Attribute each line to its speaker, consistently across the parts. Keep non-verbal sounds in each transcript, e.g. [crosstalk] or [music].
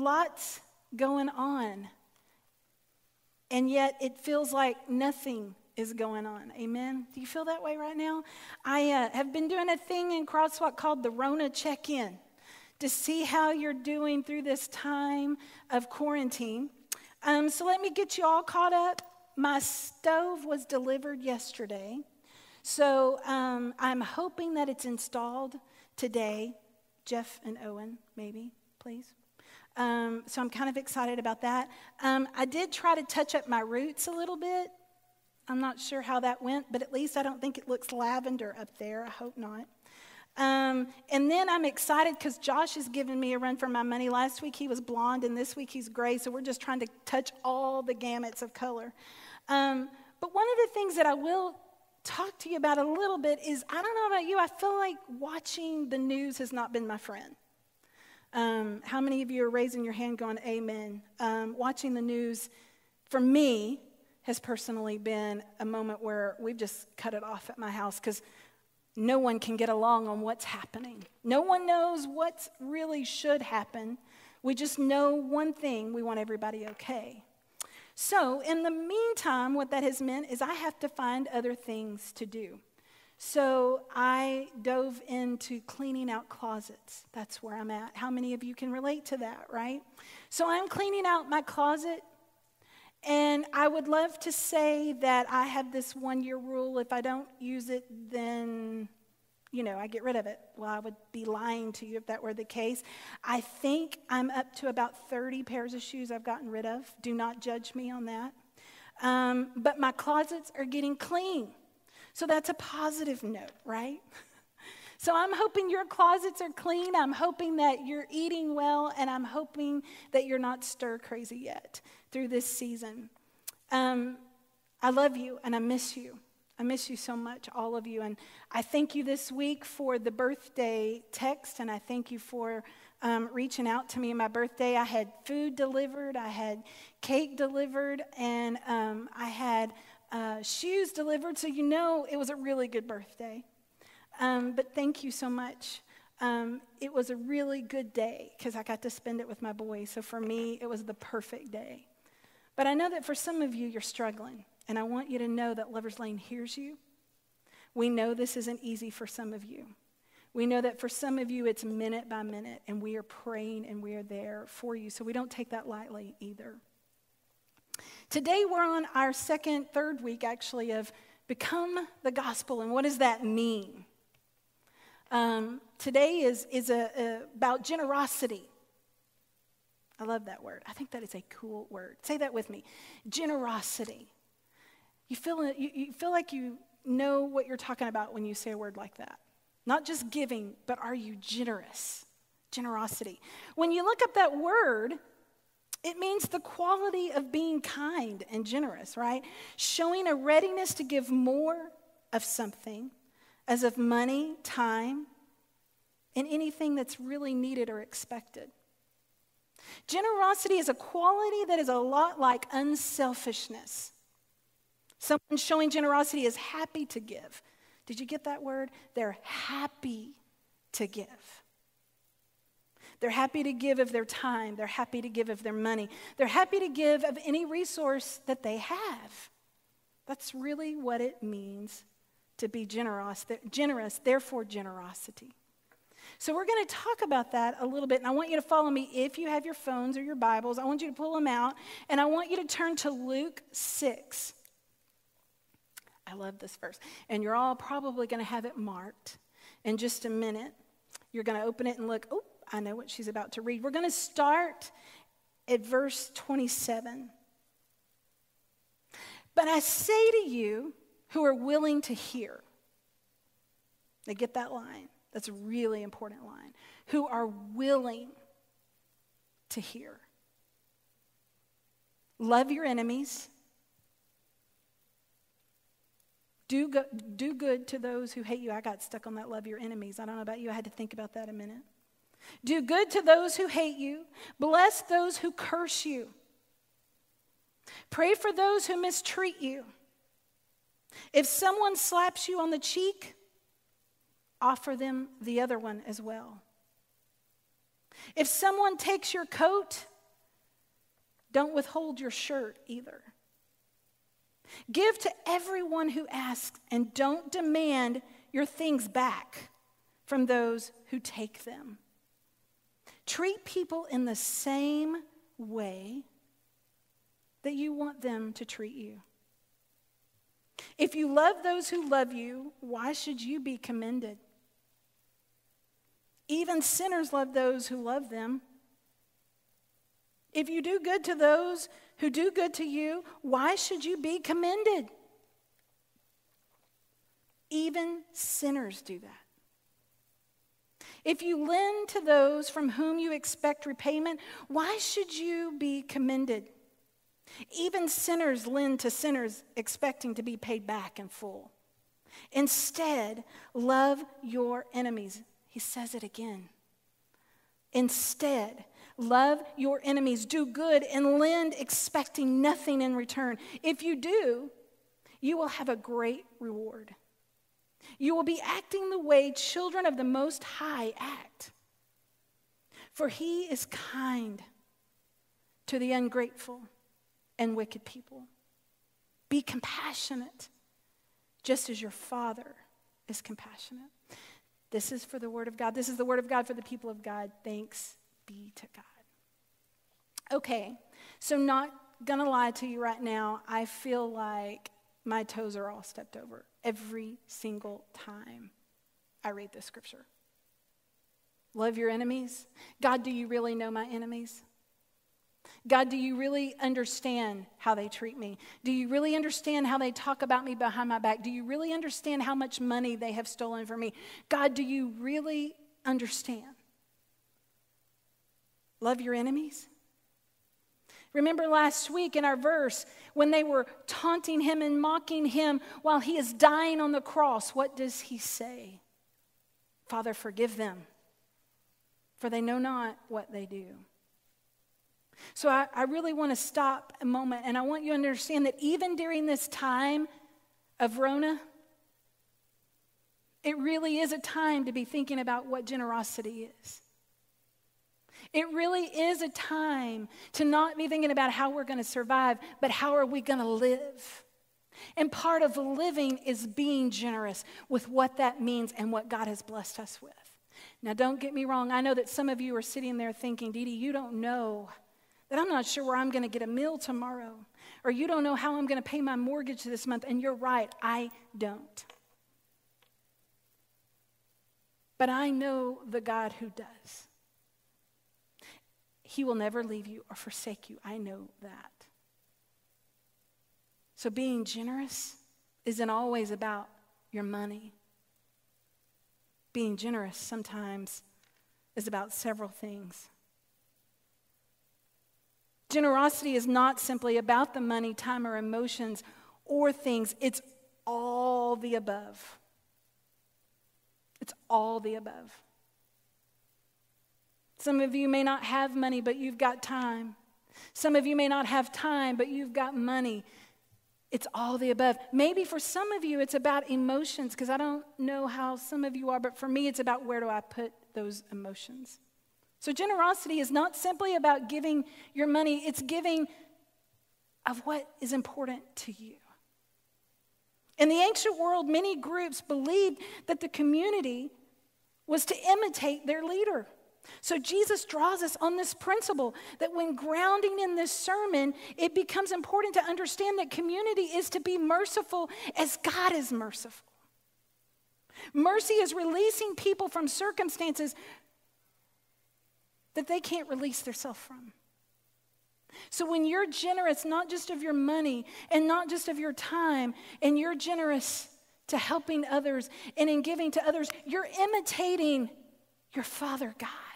Speaker 1: lots going on, and yet it feels like nothing is going on. Amen. Do you feel that way right now? I uh, have been doing a thing in Crosswalk called the Rona Check In to see how you're doing through this time of quarantine. Um, so let me get you all caught up. My stove was delivered yesterday. So um, I'm hoping that it's installed today. Jeff and Owen, maybe, please. Um, so I'm kind of excited about that. Um, I did try to touch up my roots a little bit. I'm not sure how that went, but at least I don't think it looks lavender up there. I hope not. Um, and then I'm excited because Josh has given me a run for my money. Last week he was blonde, and this week he's gray. So we're just trying to touch all the gamuts of color. Um, but one of the things that I will talk to you about a little bit is I don't know about you, I feel like watching the news has not been my friend. Um, how many of you are raising your hand going, Amen? Um, watching the news, for me, has personally been a moment where we've just cut it off at my house because no one can get along on what's happening. No one knows what really should happen. We just know one thing we want everybody okay. So, in the meantime, what that has meant is I have to find other things to do. So, I dove into cleaning out closets. That's where I'm at. How many of you can relate to that, right? So, I'm cleaning out my closet and I would love to say that I have this one year rule. If I don't use it, then, you know, I get rid of it. Well, I would be lying to you if that were the case. I think I'm up to about 30 pairs of shoes I've gotten rid of. Do not judge me on that. Um, but my closets are getting clean. So that's a positive note, right? [laughs] So I'm hoping your closets are clean. I'm hoping that you're eating well, and I'm hoping that you're not stir crazy yet through this season. Um, I love you and I miss you. I miss you so much, all of you. And I thank you this week for the birthday text, and I thank you for um, reaching out to me on my birthday. I had food delivered, I had cake delivered, and um, I had uh, shoes delivered. So, you know, it was a really good birthday. Um, but thank you so much. Um, it was a really good day because I got to spend it with my boys. So for me, it was the perfect day. But I know that for some of you, you're struggling. And I want you to know that Lover's Lane hears you. We know this isn't easy for some of you. We know that for some of you, it's minute by minute, and we are praying and we are there for you. So we don't take that lightly either. Today, we're on our second, third week actually of Become the Gospel. And what does that mean? Um, today is, is a, a, about generosity. I love that word. I think that is a cool word. Say that with me generosity. You feel, you, you feel like you know what you're talking about when you say a word like that. Not just giving, but are you generous? Generosity. When you look up that word, it means the quality of being kind and generous, right? Showing a readiness to give more of something, as of money, time, and anything that's really needed or expected. Generosity is a quality that is a lot like unselfishness. Someone showing generosity is happy to give. Did you get that word? They're happy to give. They're happy to give of their time. They're happy to give of their money. They're happy to give of any resource that they have. That's really what it means to be generous, generous, therefore generosity. So we're going to talk about that a little bit, and I want you to follow me if you have your phones or your Bibles. I want you to pull them out, and I want you to turn to Luke 6. I love this verse. And you're all probably going to have it marked in just a minute. You're going to open it and look, oh, I know what she's about to read. We're going to start at verse 27. But I say to you who are willing to hear, they get that line. That's a really important line. Who are willing to hear. Love your enemies. Do, go, do good to those who hate you. I got stuck on that love your enemies. I don't know about you. I had to think about that a minute. Do good to those who hate you. Bless those who curse you. Pray for those who mistreat you. If someone slaps you on the cheek, offer them the other one as well. If someone takes your coat, Don't withhold your shirt either. Give to everyone who asks, and don't demand your things back from those who take them. Treat people in the same way that you want them to treat you. If you love those who love you, why should you be commended? Even sinners love those who love them. If you do good to those who do good to you, why should you be commended? Even sinners do that. If you lend to those from whom you expect repayment, why should you be commended? Even sinners lend to sinners expecting to be paid back in full. Instead, love your enemies. He says it again. Instead, love your enemies, do good, and lend expecting nothing in return. If you do, you will have a great reward. You will be acting the way children of the Most High act. For he is kind to the ungrateful and wicked people. Be compassionate, just as your Father is compassionate. This is for the Word of God. This is the Word of God for the people of God. Thanks be to God. Okay, so not gonna lie to you right now, I feel like my toes are all stepped over every single time I read this scripture. Love your enemies. God, do you really know my enemies? God, do you really understand how they treat me? Do you really understand how they talk about me behind my back? Do you really understand how much money they have stolen from me? God, do you really understand? Love your enemies? Remember last week in our verse when they were taunting him and mocking him while he is dying on the cross, what does he say? Father, forgive them, for they know not what they do. So I, I really want to stop a moment and I want you to understand that even during this time of Rona, it really is a time to be thinking about what generosity is. It really is a time to not be thinking about how we're going to survive, but how are we going to live. And part of living is being generous with what that means and what God has blessed us with. Now, don't get me wrong. I know that some of you are sitting there thinking, Dee Dee, you don't know that I'm not sure where I'm going to get a meal tomorrow, or you don't know how I'm going to pay my mortgage this month. And you're right, I don't. But I know the God who does. He will never leave you or forsake you. I know that. So being generous isn't always about your money. Being generous sometimes is about several things. Generosity is not simply about the money, time, or emotions or things, it's all the above. It's all the above. Some of you may not have money, but you've got time. Some of you may not have time, but you've got money. It's all the above. Maybe for some of you, it's about emotions, because I don't know how some of you are, but for me, it's about where do I put those emotions. So, generosity is not simply about giving your money, it's giving of what is important to you. In the ancient world, many groups believed that the community was to imitate their leader. So Jesus draws us on this principle that when grounding in this sermon, it becomes important to understand that community is to be merciful as God is merciful. Mercy is releasing people from circumstances that they can't release themselves from. So when you're generous, not just of your money and not just of your time, and you're generous to helping others and in giving to others, you're imitating your Father God.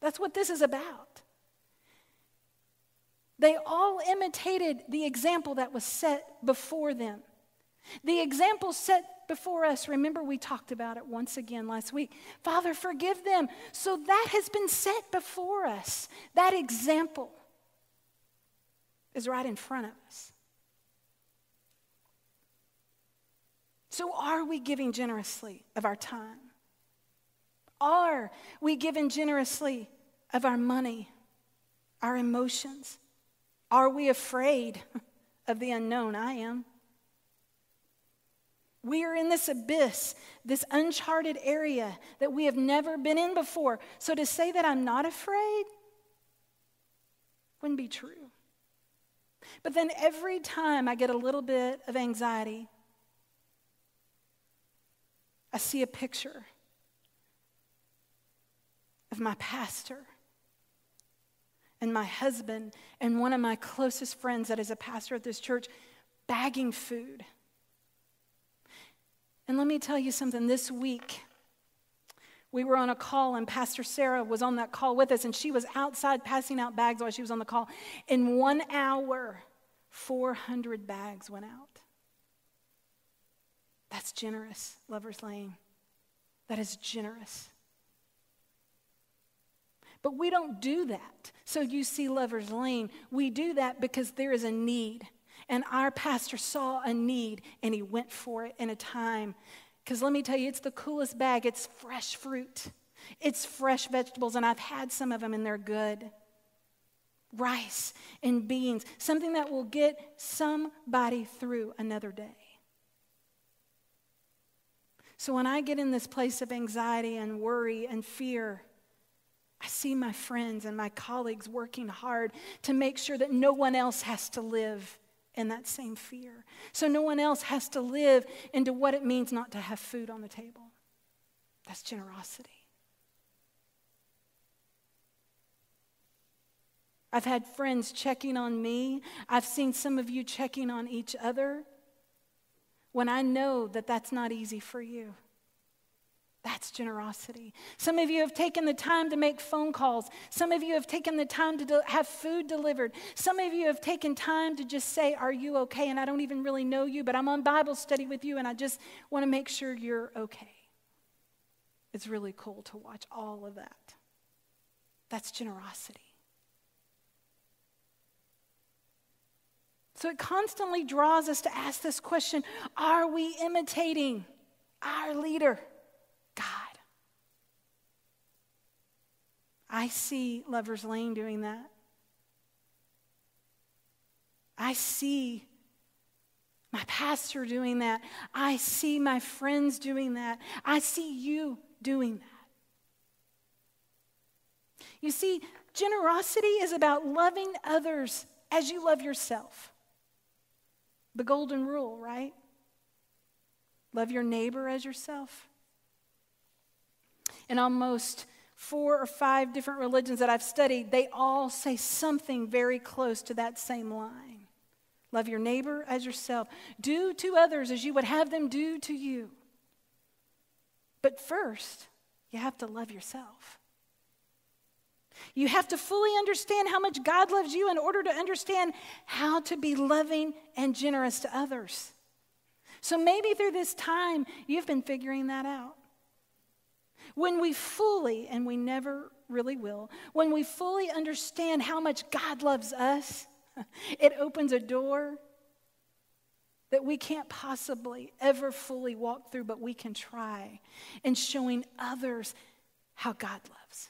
Speaker 1: That's what this is about. They all imitated the example that was set before them. The example set before us, remember we talked about it once again last week. Father, forgive them. So that has been set before us. That example is right in front of us. So, are we giving generously of our time? Are we giving generously of our money, our emotions, Are we afraid [laughs] of the unknown? I am. We are in this abyss, this uncharted area that we have never been in before. So to say that I'm not afraid wouldn't be true. But then every time I get a little bit of anxiety, I see a picture of my pastor and my husband and one of my closest friends that is a pastor at this church bagging food. And let me tell you something this week, we were on a call, and Pastor Sarah was on that call with us, and she was outside passing out bags while she was on the call. In one hour, 400 bags went out. That's generous, Lover's Lane. That is generous. But we don't do that. So you see Lover's Lane. We do that because there is a need. And our pastor saw a need and he went for it in a time. Because let me tell you, it's the coolest bag. It's fresh fruit, it's fresh vegetables, and I've had some of them and they're good. Rice and beans, something that will get somebody through another day. So when I get in this place of anxiety and worry and fear, I see my friends and my colleagues working hard to make sure that no one else has to live in that same fear. So no one else has to live into what it means not to have food on the table. That's generosity. I've had friends checking on me. I've seen some of you checking on each other when I know that that's not easy for you. That's generosity. Some of you have taken the time to make phone calls. Some of you have taken the time to de- have food delivered. Some of you have taken time to just say, Are you okay? And I don't even really know you, but I'm on Bible study with you and I just want to make sure you're okay. It's really cool to watch all of that. That's generosity. So it constantly draws us to ask this question Are we imitating our leader? God. I see Lover's Lane doing that. I see my pastor doing that. I see my friends doing that. I see you doing that. You see, generosity is about loving others as you love yourself. The golden rule, right? Love your neighbor as yourself in almost four or five different religions that I've studied, they all say something very close to that same line. Love your neighbor as yourself. Do to others as you would have them do to you. But first, you have to love yourself. You have to fully understand how much God loves you in order to understand how to be loving and generous to others. So maybe through this time, you've been figuring that out. When we fully, and we never really will, when we fully understand how much God loves us, [laughs] it opens a door that we can't possibly ever fully walk through, but we can try in showing others how God loves.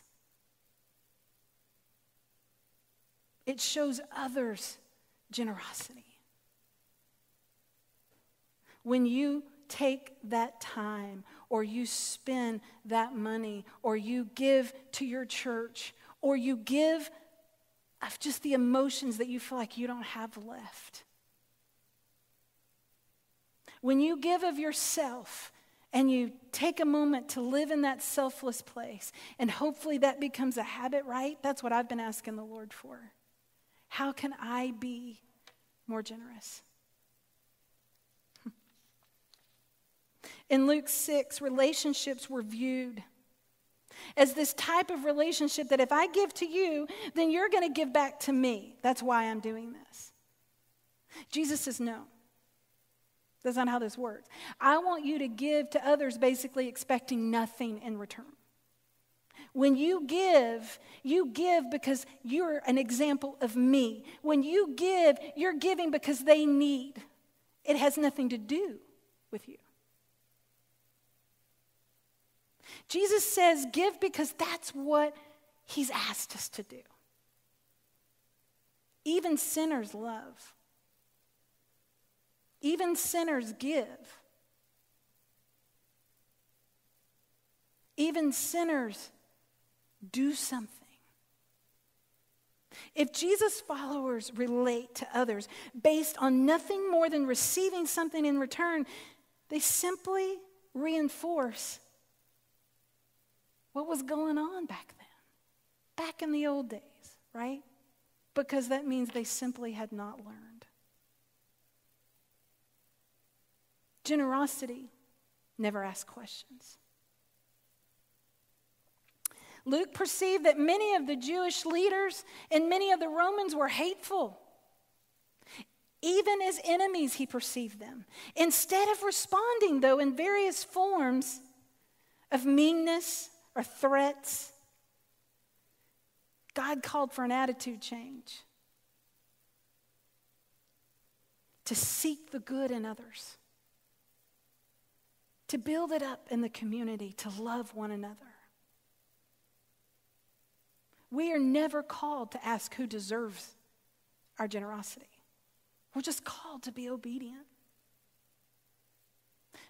Speaker 1: It shows others generosity. When you take that time or you spend that money or you give to your church or you give of just the emotions that you feel like you don't have left. When you give of yourself and you take a moment to live in that selfless place, and hopefully that becomes a habit, right? That's what I've been asking the Lord for. How can I be more generous? In Luke 6, relationships were viewed as this type of relationship that if I give to you, then you're going to give back to me. That's why I'm doing this. Jesus says, no. That's not how this works. I want you to give to others basically expecting nothing in return. When you give, you give because you're an example of me. When you give, you're giving because they need. It has nothing to do with you. Jesus says, give because that's what he's asked us to do. Even sinners love. Even sinners give. Even sinners do something. If Jesus' followers relate to others based on nothing more than receiving something in return, they simply reinforce what was going on back then, back in the old days, right? Because that means they simply had not learned. Generosity never asks questions. Luke perceived that many of the Jewish leaders and many of the Romans were hateful. Even as enemies, he perceived them. Instead of responding, though, in various forms of meanness or threats, God called for an attitude change to seek the good in others, to build it up in the community, to love one another. We are never called to ask who deserves our generosity. We're just called to be obedient.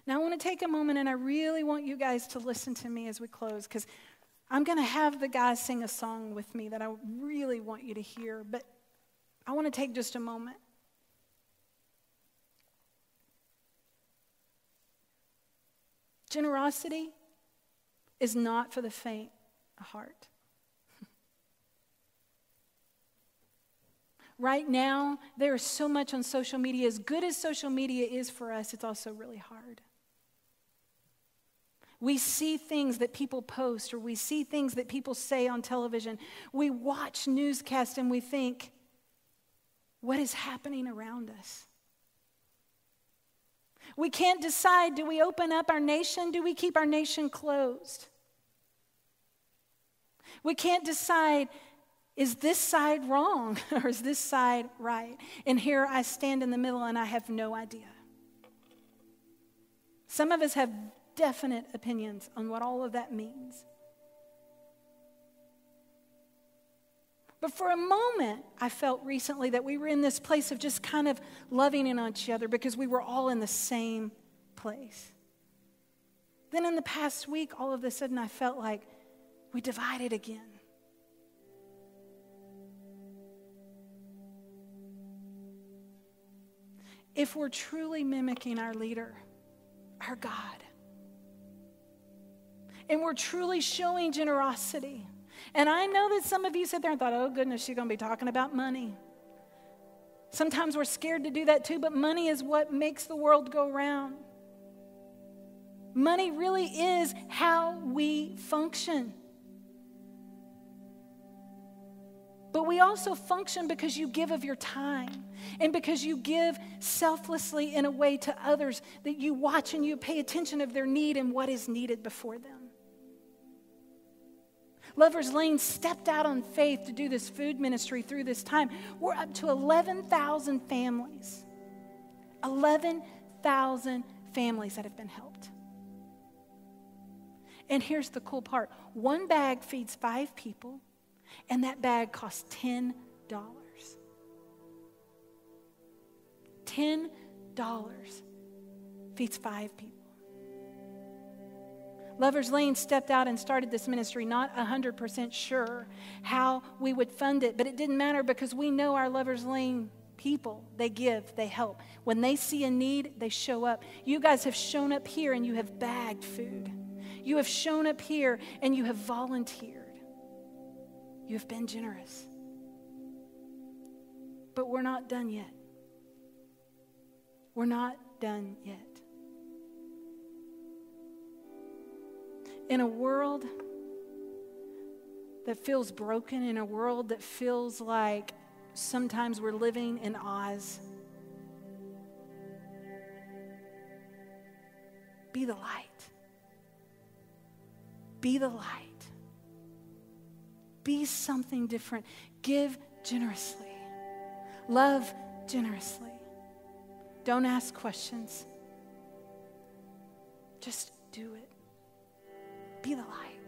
Speaker 1: Now, I want to take a moment and I really want you guys to listen to me as we close because I'm going to have the guys sing a song with me that I really want you to hear, but I want to take just a moment. Generosity is not for the faint of heart. [laughs] right now, there is so much on social media. As good as social media is for us, it's also really hard. We see things that people post or we see things that people say on television. We watch newscasts and we think, what is happening around us? We can't decide do we open up our nation? Do we keep our nation closed? We can't decide is this side wrong [laughs] or is this side right? And here I stand in the middle and I have no idea. Some of us have definite opinions on what all of that means. But for a moment, I felt recently that we were in this place of just kind of loving in on each other because we were all in the same place. Then in the past week, all of a sudden, I felt like we divided again. if we're truly mimicking our leader, our God, and we're truly showing generosity. And I know that some of you sit there and thought, oh, goodness, she's going to be talking about money. Sometimes we're scared to do that too, but money is what makes the world go round. Money really is how we function. But we also function because you give of your time and because you give selflessly in a way to others that you watch and you pay attention of their need and what is needed before them. Lovers Lane stepped out on faith to do this food ministry through this time. We're up to 11,000 families. 11,000 families that have been helped. And here's the cool part one bag feeds five people and that bag costs $10. $10 feeds five people. Lovers Lane stepped out and started this ministry, not 100% sure how we would fund it, but it didn't matter because we know our Lovers Lane people. They give, they help. When they see a need, they show up. You guys have shown up here and you have bagged food. You have shown up here and you have volunteered. You have been generous. But we're not done yet. We're not done yet. In a world that feels broken, in a world that feels like sometimes we're living in Oz, be the light. Be the light. Be something different. Give generously. Love generously. Don't ask questions. Just do it. Be the light.